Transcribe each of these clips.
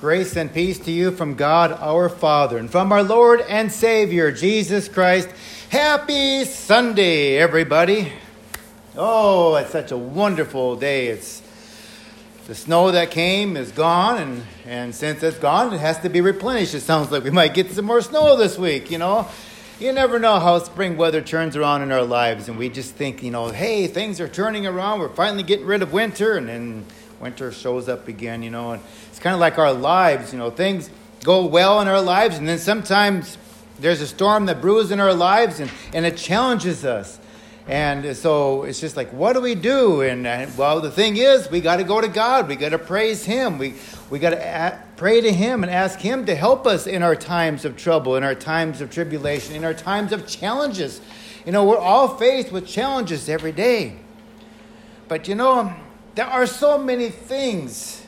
Grace and peace to you from God our Father and from our Lord and Savior, Jesus Christ. Happy Sunday, everybody. Oh, it's such a wonderful day. It's the snow that came is gone, and, and since it's gone, it has to be replenished. It sounds like we might get some more snow this week, you know. You never know how spring weather turns around in our lives, and we just think, you know, hey, things are turning around. We're finally getting rid of winter, and then winter shows up again, you know. And it's kind of like our lives, you know, things go well in our lives, and then sometimes there's a storm that brews in our lives, and, and it challenges us. And so it's just like, what do we do? And, and well, the thing is, we got to go to God. We got to praise Him. We, we got to pray to Him and ask Him to help us in our times of trouble, in our times of tribulation, in our times of challenges. You know, we're all faced with challenges every day. But you know, there are so many things.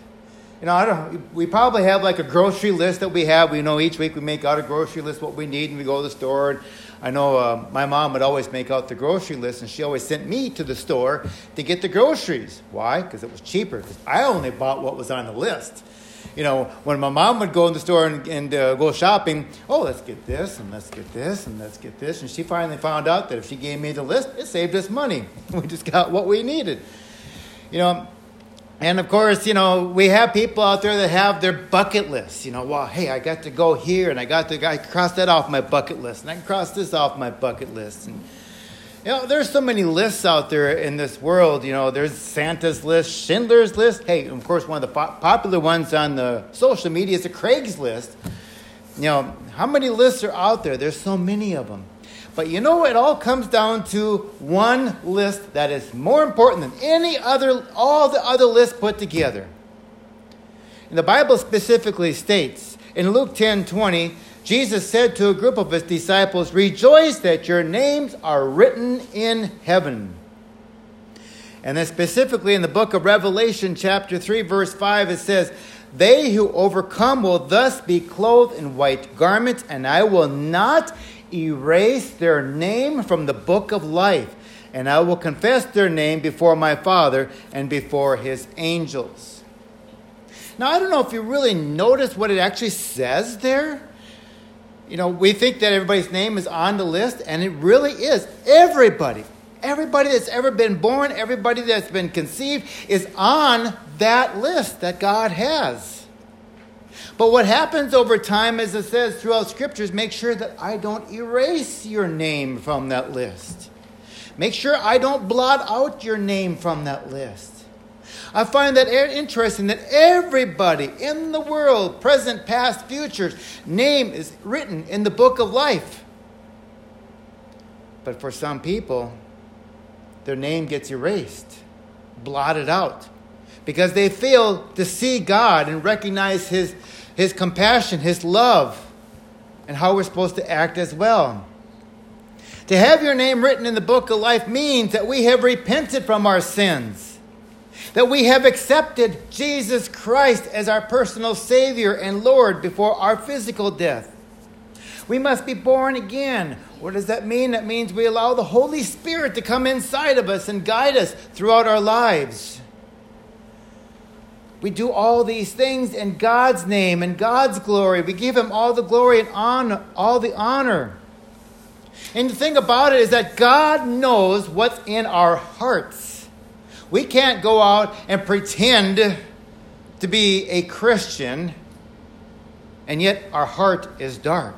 You know, I don't, we probably have like a grocery list that we have. We know each week we make out a grocery list, what we need, and we go to the store. And, I know uh, my mom would always make out the grocery list, and she always sent me to the store to get the groceries. Why? Because it was cheaper. Because I only bought what was on the list. You know, when my mom would go in the store and, and uh, go shopping, oh, let's get this, and let's get this, and let's get this. And she finally found out that if she gave me the list, it saved us money. We just got what we needed. You know, and of course, you know, we have people out there that have their bucket lists. You know, well, hey, I got to go here and I got to I cross that off my bucket list and I can cross this off my bucket list. And, you know, there's so many lists out there in this world. You know, there's Santa's list, Schindler's list. Hey, of course, one of the po- popular ones on the social media is the Craigslist. You know, how many lists are out there? There's so many of them. But you know, it all comes down to one list that is more important than any other, all the other lists put together. And the Bible specifically states in Luke 10 20, Jesus said to a group of his disciples, Rejoice that your names are written in heaven. And then specifically in the book of Revelation, chapter 3, verse 5, it says, They who overcome will thus be clothed in white garments, and I will not erase their name from the book of life, and I will confess their name before my Father and before his angels. Now, I don't know if you really notice what it actually says there. You know, we think that everybody's name is on the list, and it really is. Everybody, everybody that's ever been born, everybody that's been conceived is on that list that God has. But what happens over time, as it says throughout scriptures, make sure that I don't erase your name from that list. Make sure I don't blot out your name from that list. I find that interesting that everybody in the world, present, past, futures, name is written in the book of life. But for some people, their name gets erased, blotted out, because they fail to see God and recognize His his compassion, His love, and how we're supposed to act as well. To have your name written in the book of life means that we have repented from our sins, that we have accepted Jesus Christ as our personal Savior and Lord before our physical death. We must be born again. What does that mean? That means we allow the Holy Spirit to come inside of us and guide us throughout our lives. We do all these things in God's name and God's glory. We give Him all the glory and honor, all the honor. And the thing about it is that God knows what's in our hearts. We can't go out and pretend to be a Christian, and yet our heart is dark.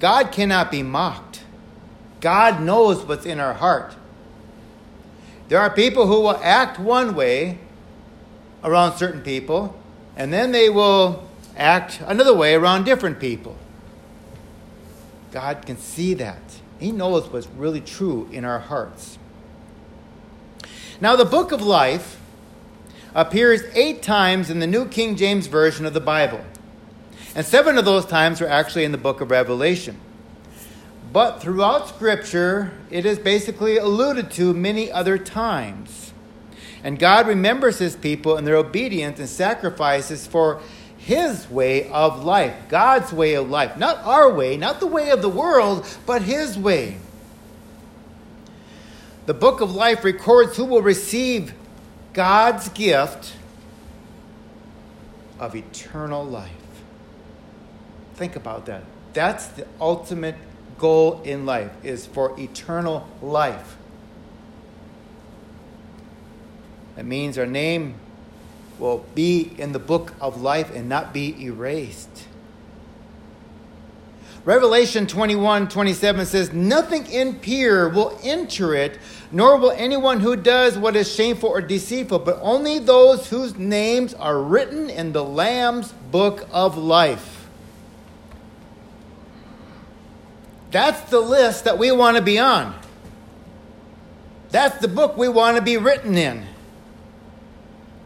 God cannot be mocked. God knows what's in our heart. There are people who will act one way around certain people, and then they will act another way around different people. God can see that. He knows what's really true in our hearts. Now, the book of life appears eight times in the New King James Version of the Bible, and seven of those times are actually in the book of Revelation. But throughout Scripture, it is basically alluded to many other times. And God remembers his people and their obedience and sacrifices for his way of life, God's way of life. Not our way, not the way of the world, but his way. The book of life records who will receive God's gift of eternal life. Think about that. That's the ultimate goal in life is for eternal life. That means our name will be in the book of life and not be erased. Revelation 21 27 says, Nothing impure will enter it, nor will anyone who does what is shameful or deceitful, but only those whose names are written in the Lamb's book of life. That's the list that we want to be on. That's the book we want to be written in.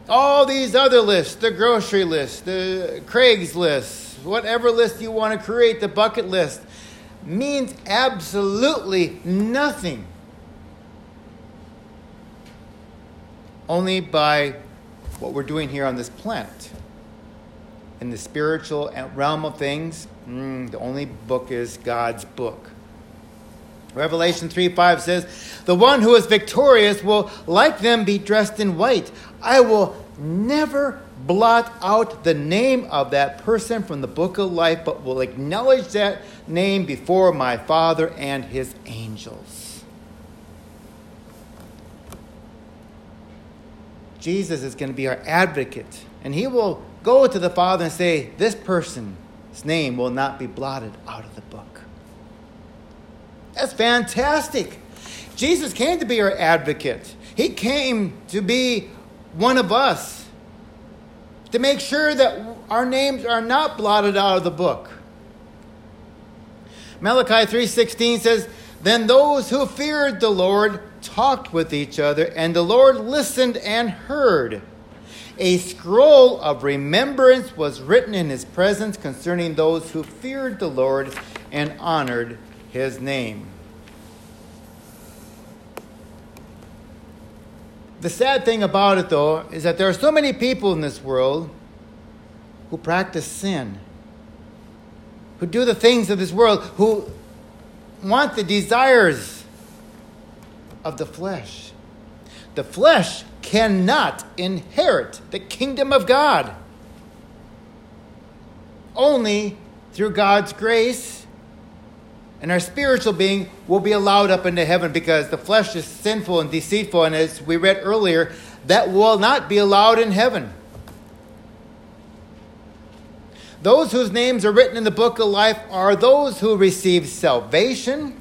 All these other lists, the grocery list, the Craigslist, whatever list you want to create, the bucket list, means absolutely nothing. Only by what we're doing here on this planet. In the spiritual realm of things, mm, the only book is God's book. Revelation 3 5 says, The one who is victorious will, like them, be dressed in white. I will never blot out the name of that person from the book of life, but will acknowledge that name before my Father and his angels. Jesus is going to be our advocate, and he will go to the Father and say, This person's name will not be blotted out of the book. That's fantastic. Jesus came to be our advocate. He came to be one of us to make sure that our names are not blotted out of the book. Malachi 3:16 says, "Then those who feared the Lord talked with each other, and the Lord listened and heard. A scroll of remembrance was written in his presence concerning those who feared the Lord and honored his name." The sad thing about it, though, is that there are so many people in this world who practice sin, who do the things of this world, who want the desires of the flesh. The flesh cannot inherit the kingdom of God. Only through God's grace and our spiritual being will be allowed up into heaven because the flesh is sinful and deceitful. And as we read earlier, that will not be allowed in heaven. Those whose names are written in the book of life are those who receive salvation,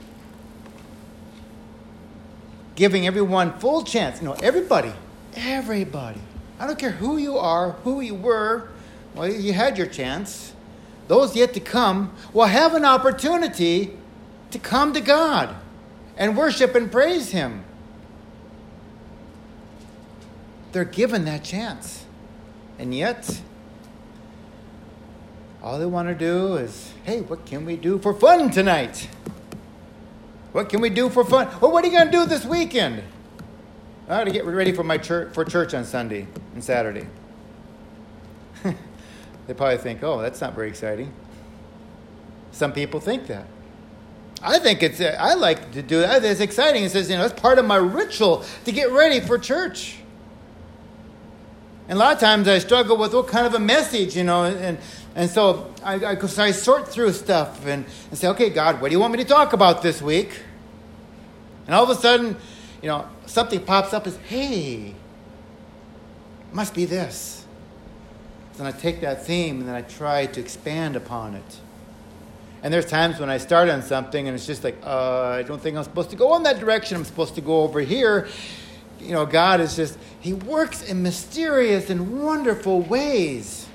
giving everyone full chance. You know, everybody, everybody. I don't care who you are, who you were. Well, you had your chance. Those yet to come will have an opportunity to come to God and worship and praise Him. They're given that chance. And yet, all they want to do is, hey, what can we do for fun tonight? What can we do for fun? Well, what are you going to do this weekend? I got to get ready for my church for church on Sunday and Saturday. they probably think, oh, that's not very exciting. Some people think that. I think it's, I like to do that. It's exciting. It says, you know, it's part of my ritual to get ready for church. And a lot of times I struggle with what kind of a message, you know, and, and so I, I, so I sort through stuff and, and say, okay, God, what do you want me to talk about this week? And all of a sudden, you know, something pops up as, hey, must be this. Then I take that theme and then I try to expand upon it. And there's times when I start on something and it's just like, uh, I don't think I'm supposed to go in that direction. I'm supposed to go over here. You know, God is just, He works in mysterious and wonderful ways.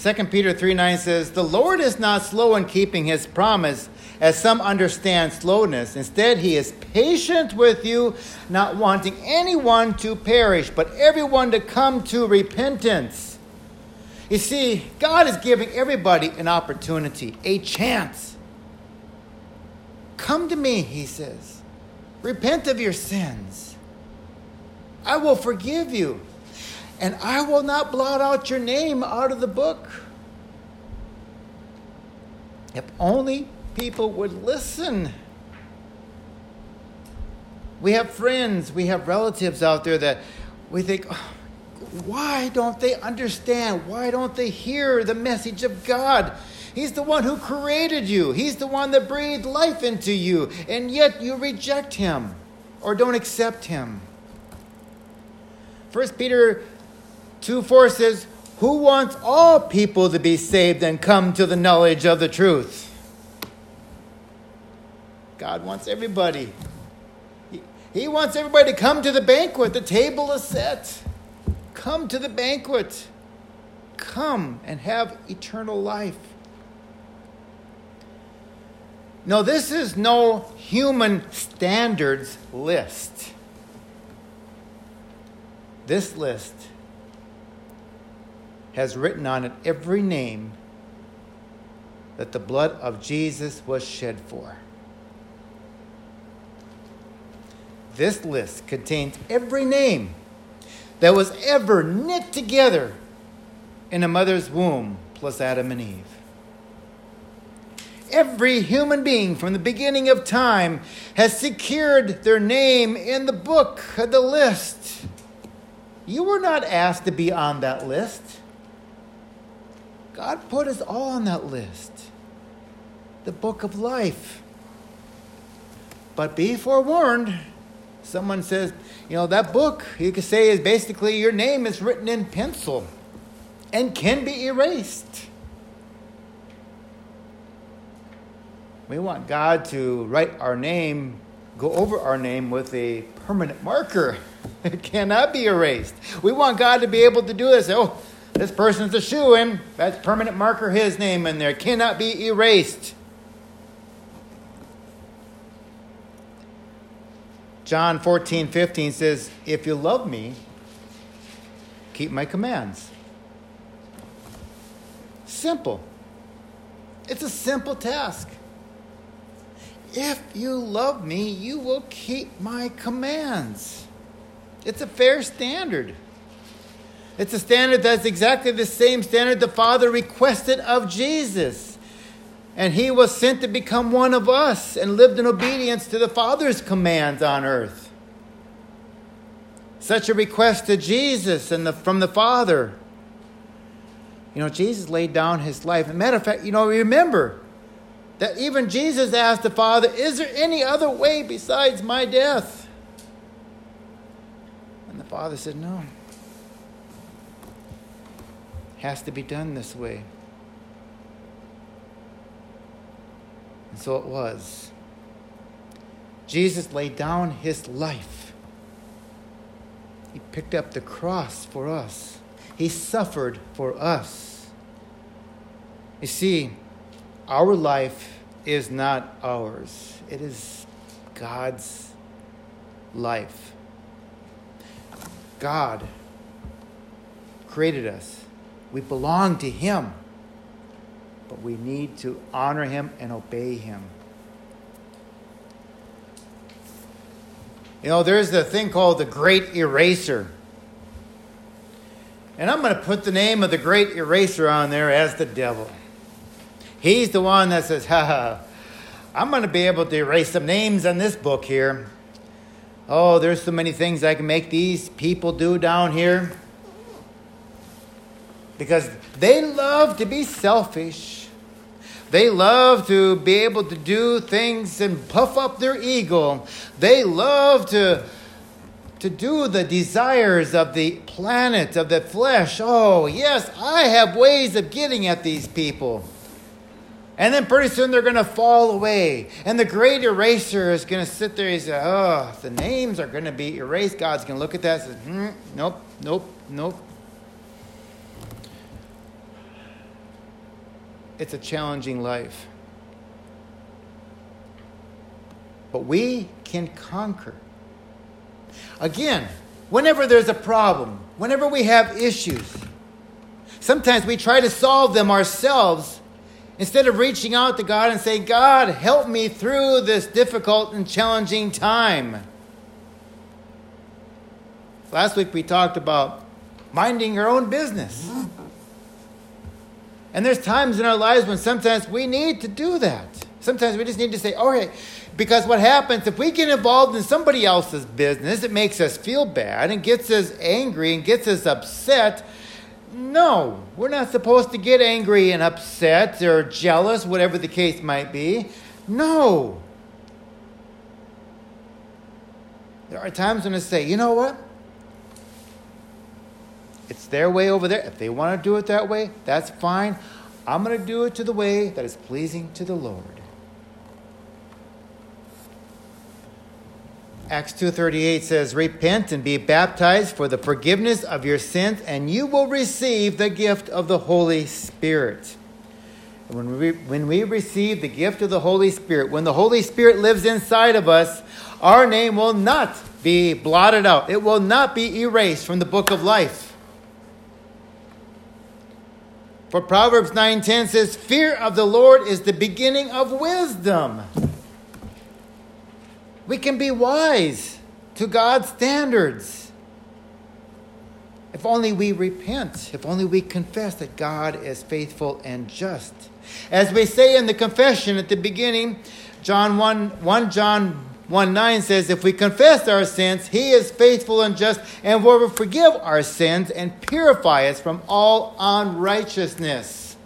2 Peter 3 9 says, The Lord is not slow in keeping His promise, as some understand slowness. Instead, He is patient with you, not wanting anyone to perish, but everyone to come to repentance. You see, God is giving everybody an opportunity, a chance. Come to me, he says. Repent of your sins. I will forgive you, and I will not blot out your name out of the book. If only people would listen. We have friends, we have relatives out there that we think, oh, why don't they understand? Why don't they hear the message of God? He's the one who created you. He's the one that breathed life into you, and yet you reject him or don't accept him. 1 Peter 2 4 says, Who wants all people to be saved and come to the knowledge of the truth? God wants everybody. He, he wants everybody to come to the banquet. The table is set. Come to the banquet. Come and have eternal life. No, this is no human standards list. This list has written on it every name that the blood of Jesus was shed for. This list contains every name that was ever knit together in a mother's womb, plus Adam and Eve. Every human being from the beginning of time has secured their name in the book, of the list. You were not asked to be on that list. God put us all on that list. The book of life. But be forewarned. Someone says, you know, that book, you could say, is basically your name is written in pencil and can be erased. We want God to write our name, go over our name with a permanent marker. It cannot be erased. We want God to be able to do this. Oh, this person's a shoe in. That's permanent marker, his name in there. Cannot be erased. John 14, 15 says, If you love me, keep my commands. Simple. It's a simple task. If you love me, you will keep my commands. It's a fair standard. It's a standard that's exactly the same standard the Father requested of Jesus. And he was sent to become one of us and lived in obedience to the Father's commands on earth. Such a request to Jesus and the, from the Father. You know, Jesus laid down his life. As matter of fact, you know, remember that even Jesus asked the Father, Is there any other way besides my death? And the Father said, No. It has to be done this way. And so it was. Jesus laid down his life. He picked up the cross for us. He suffered for us. You see, our life is not ours, it is God's life. God created us, we belong to Him but we need to honor him and obey him. You know, there's a thing called the Great Eraser. And I'm going to put the name of the Great Eraser on there as the devil. He's the one that says, ha ha, I'm going to be able to erase some names on this book here. Oh, there's so many things I can make these people do down here because they love to be selfish. They love to be able to do things and puff up their ego. They love to, to do the desires of the planet, of the flesh. Oh, yes, I have ways of getting at these people. And then pretty soon they're going to fall away. And the great eraser is going to sit there and say, oh, the names are going to be erased. God's going to look at that and say, hmm, nope, nope, nope, it's a challenging life. But we can conquer. Again, whenever there's a problem, whenever we have issues, sometimes we try to solve them ourselves instead of reaching out to God and saying, God, help me through this difficult and challenging time. Last week we talked about minding your own business. And there's times in our lives when sometimes we need to do that. Sometimes we just need to say, okay, Because what happens if we get involved in somebody else's business, it makes us feel bad and gets us angry and gets us upset. No, we're not supposed to get angry and upset or jealous, whatever the case might be. No. There are times when I say, you know what? It's their way over there. If they want to do it that way, that's fine. I'm going to do it to the way that is pleasing to the Lord. Acts 2:38 says, "Repent and be baptized for the forgiveness of your sins, and you will receive the gift of the Holy Spirit." When we, when we receive the gift of the Holy Spirit, when the Holy Spirit lives inside of us, our name will not be blotted out. It will not be erased from the book of life. For Proverbs 9:10 says, "Fear of the Lord is the beginning of wisdom." We can be wise to God's standards. If only we repent, if only we confess that God is faithful and just. As we say in the confession at the beginning, John 1, 1 John 1 9 says, If we confess our sins, he is faithful and just and will forgive our sins and purify us from all unrighteousness.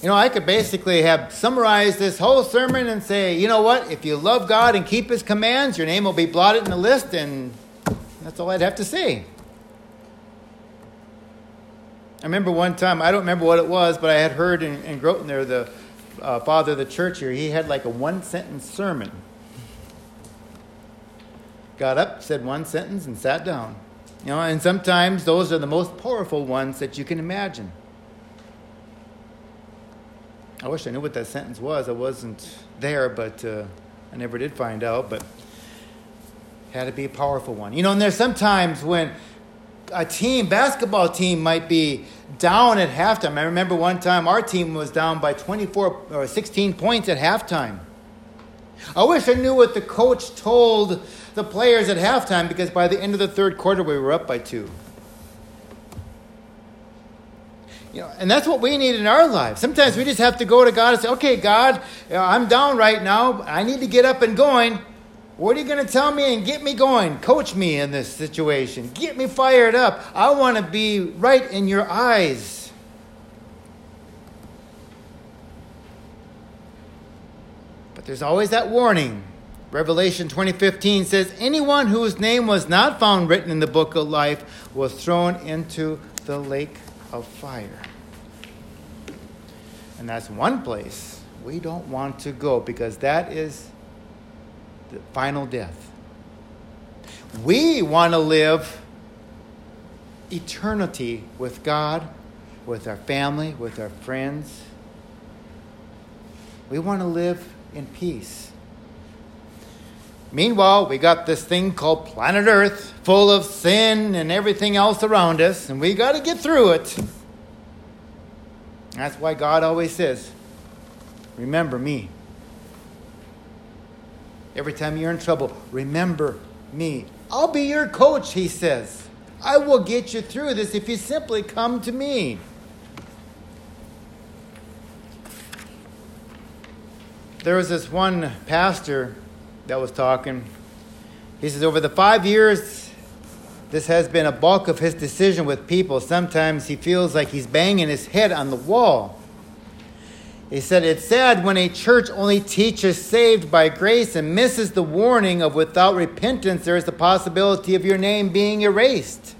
You know, I could basically have summarized this whole sermon and say, you know what? If you love God and keep His commands, your name will be blotted in the list, and that's all I'd have to say. I remember one time, I don't remember what it was, but I had heard in, in Groton there, the uh, father of the church here, he had like a one sentence sermon. Got up, said one sentence, and sat down. You know, and sometimes those are the most powerful ones that you can imagine. I wish I knew what that sentence was. I wasn't there, but uh, I never did find out. But had to be a powerful one. You know, and there's sometimes when a team, basketball team, might be down at halftime. I remember one time our team was down by 24 or 16 points at halftime. I wish I knew what the coach told the players at halftime because by the end of the third quarter we were up by two. You know, and that's what we need in our lives. Sometimes we just have to go to God and say, okay, God, I'm down right now. I need to get up and going. What are you going to tell me and get me going? Coach me in this situation. Get me fired up. I want to be right in your eyes. But there's always that warning. Revelation 20:15 says anyone whose name was not found written in the book of life was thrown into the lake of fire. And that's one place we don't want to go because that is the final death. We want to live eternity with God, with our family, with our friends. We want to live in peace. Meanwhile, we got this thing called planet Earth, full of sin and everything else around us, and we got to get through it. That's why God always says, Remember me. Every time you're in trouble, remember me. I'll be your coach, he says. I will get you through this if you simply come to me. There was this one pastor that was talking. He says, Over the five years, this has been a bulk of his decision with people. Sometimes he feels like he's banging his head on the wall. He said, It's sad when a church only teaches saved by grace and misses the warning of without repentance, there is the possibility of your name being erased.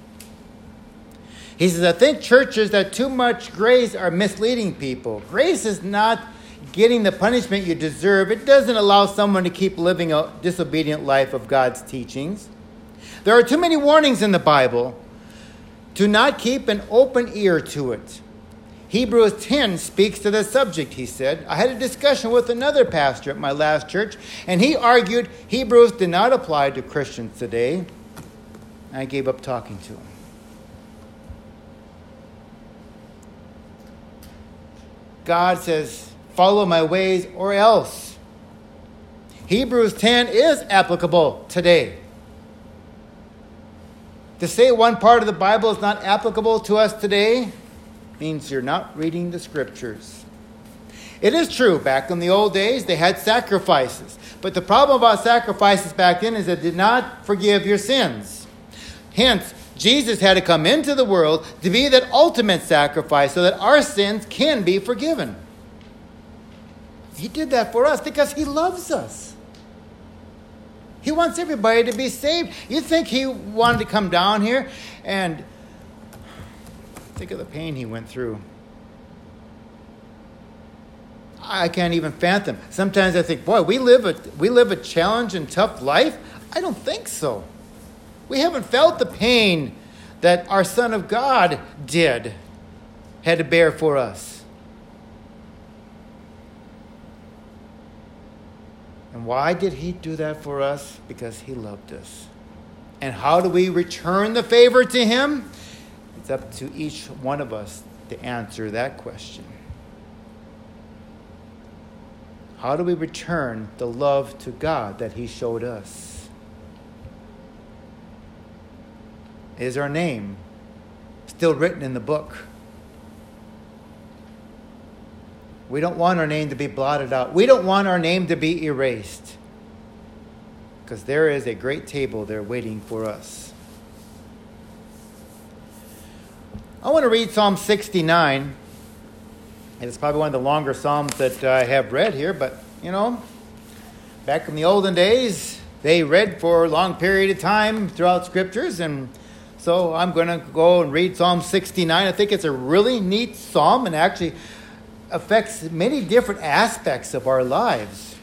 He says, I think churches that too much grace are misleading people. Grace is not getting the punishment you deserve, it doesn't allow someone to keep living a disobedient life of God's teachings. There are too many warnings in the Bible to not keep an open ear to it. Hebrews 10 speaks to the subject, he said. I had a discussion with another pastor at my last church, and he argued Hebrews did not apply to Christians today. I gave up talking to him. God says, Follow my ways or else. Hebrews 10 is applicable today. To say one part of the Bible is not applicable to us today means you're not reading the scriptures. It is true, back in the old days, they had sacrifices. But the problem about sacrifices back then is it did not forgive your sins. Hence, Jesus had to come into the world to be that ultimate sacrifice so that our sins can be forgiven. He did that for us because He loves us. He wants everybody to be saved. You think He wanted to come down here and think of the pain He went through? I can't even fathom. Sometimes I think, boy, we live a, we live a challenge and tough life. I don't think so. We haven't felt the pain that our Son of God did, had to bear for us. And why did He do that for us? Because He loved us. And how do we return the favor to Him? It's up to each one of us to answer that question. How do we return the love to God that He showed us? Is our name still written in the book? We don't want our name to be blotted out. We don't want our name to be erased. Because there is a great table there waiting for us. I want to read Psalm 69. It's probably one of the longer Psalms that I have read here, but you know, back in the olden days, they read for a long period of time throughout scriptures, and so I'm going to go and read Psalm 69. I think it's a really neat psalm and actually affects many different aspects of our lives.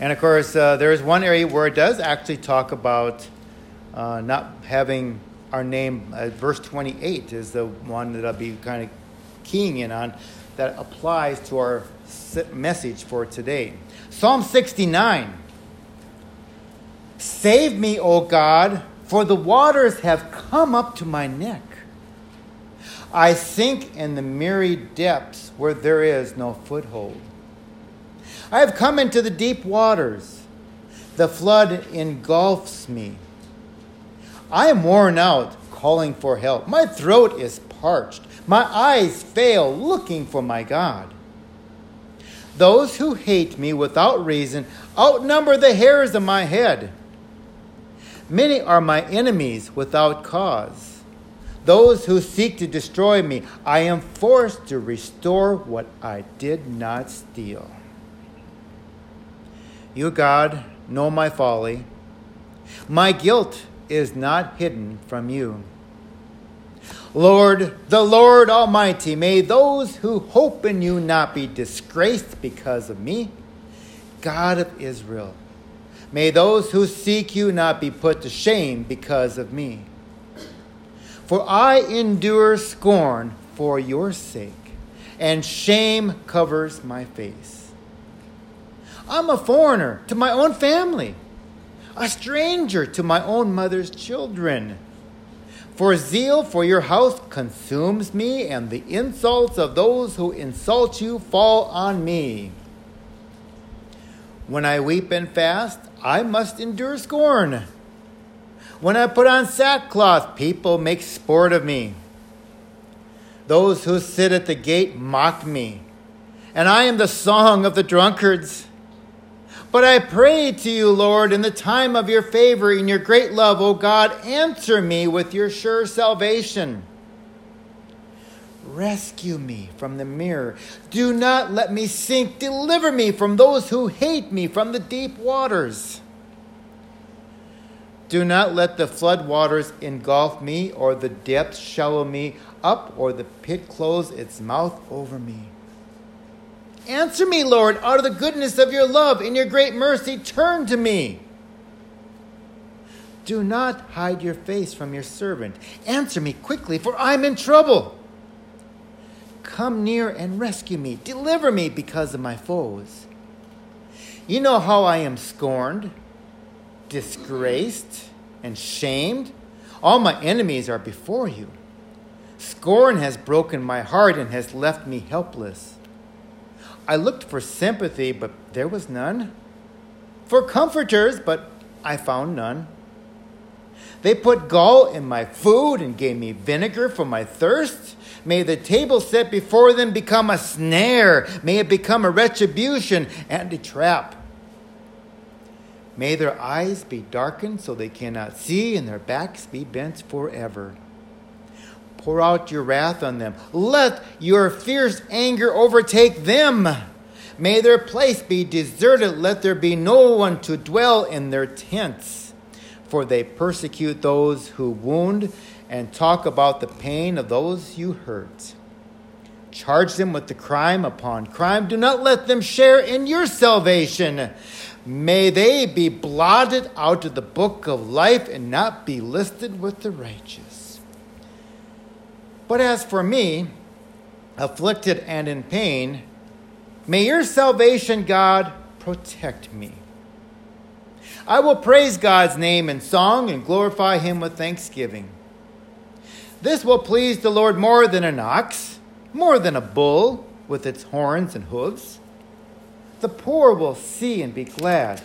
And of course, uh, there is one area where it does actually talk about uh, not having our name. Uh, verse 28 is the one that I'll be kind of keying in on that applies to our message for today. Psalm 69 Save me, O God, for the waters have come up to my neck. I sink in the miry depths where there is no foothold. I have come into the deep waters. The flood engulfs me. I am worn out calling for help. My throat is parched. My eyes fail looking for my God. Those who hate me without reason outnumber the hairs of my head. Many are my enemies without cause. Those who seek to destroy me, I am forced to restore what I did not steal. You, God, know my folly. My guilt is not hidden from you. Lord, the Lord Almighty, may those who hope in you not be disgraced because of me. God of Israel, may those who seek you not be put to shame because of me. For I endure scorn for your sake, and shame covers my face. I'm a foreigner to my own family, a stranger to my own mother's children. For zeal for your house consumes me, and the insults of those who insult you fall on me. When I weep and fast, I must endure scorn. When I put on sackcloth, people make sport of me. Those who sit at the gate mock me, and I am the song of the drunkards. But I pray to you, Lord, in the time of your favor, in your great love, O God, answer me with your sure salvation. Rescue me from the mirror. Do not let me sink. Deliver me from those who hate me, from the deep waters. Do not let the flood waters engulf me, or the depths swallow me up, or the pit close its mouth over me. Answer me, Lord, out of the goodness of your love. In your great mercy, turn to me. Do not hide your face from your servant. Answer me quickly, for I'm in trouble. Come near and rescue me. Deliver me because of my foes. You know how I am scorned, disgraced, and shamed. All my enemies are before you. Scorn has broken my heart and has left me helpless. I looked for sympathy, but there was none. For comforters, but I found none. They put gall in my food and gave me vinegar for my thirst. May the table set before them become a snare. May it become a retribution and a trap. May their eyes be darkened so they cannot see, and their backs be bent forever. Pour out your wrath on them. Let your fierce anger overtake them. May their place be deserted. Let there be no one to dwell in their tents. For they persecute those who wound and talk about the pain of those you hurt. Charge them with the crime upon crime. Do not let them share in your salvation. May they be blotted out of the book of life and not be listed with the righteous. But as for me, afflicted and in pain, may your salvation, God, protect me. I will praise God's name in song and glorify him with thanksgiving. This will please the Lord more than an ox, more than a bull with its horns and hooves. The poor will see and be glad.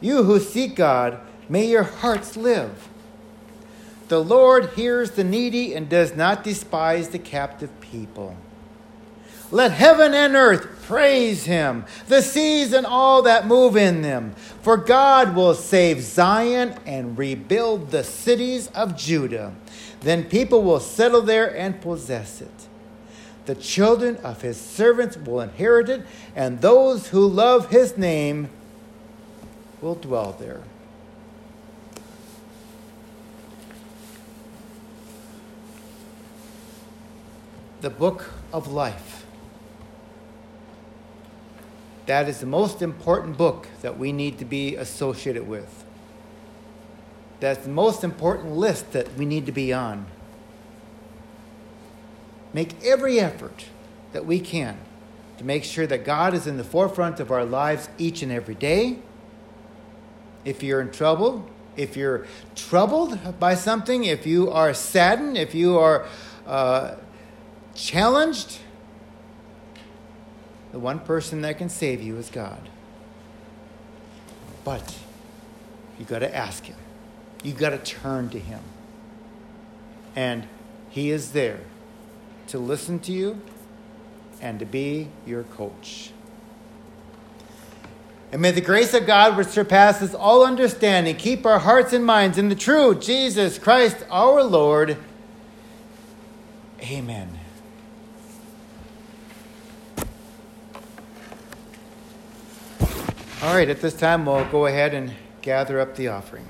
You who seek God, may your hearts live. The Lord hears the needy and does not despise the captive people. Let heaven and earth praise him, the seas and all that move in them. For God will save Zion and rebuild the cities of Judah. Then people will settle there and possess it. The children of his servants will inherit it, and those who love his name will dwell there. The book of life. That is the most important book that we need to be associated with. That's the most important list that we need to be on make every effort that we can to make sure that God is in the forefront of our lives each and every day. If you're in trouble, if you're troubled by something, if you are saddened, if you are uh, challenged, the one person that can save you is God. But you got to ask Him, you got to turn to Him. And He is there to listen to you and to be your coach. And may the grace of God, which surpasses all understanding, keep our hearts and minds in the true Jesus Christ our Lord. Amen. All right, at this time, we'll go ahead and gather up the offering.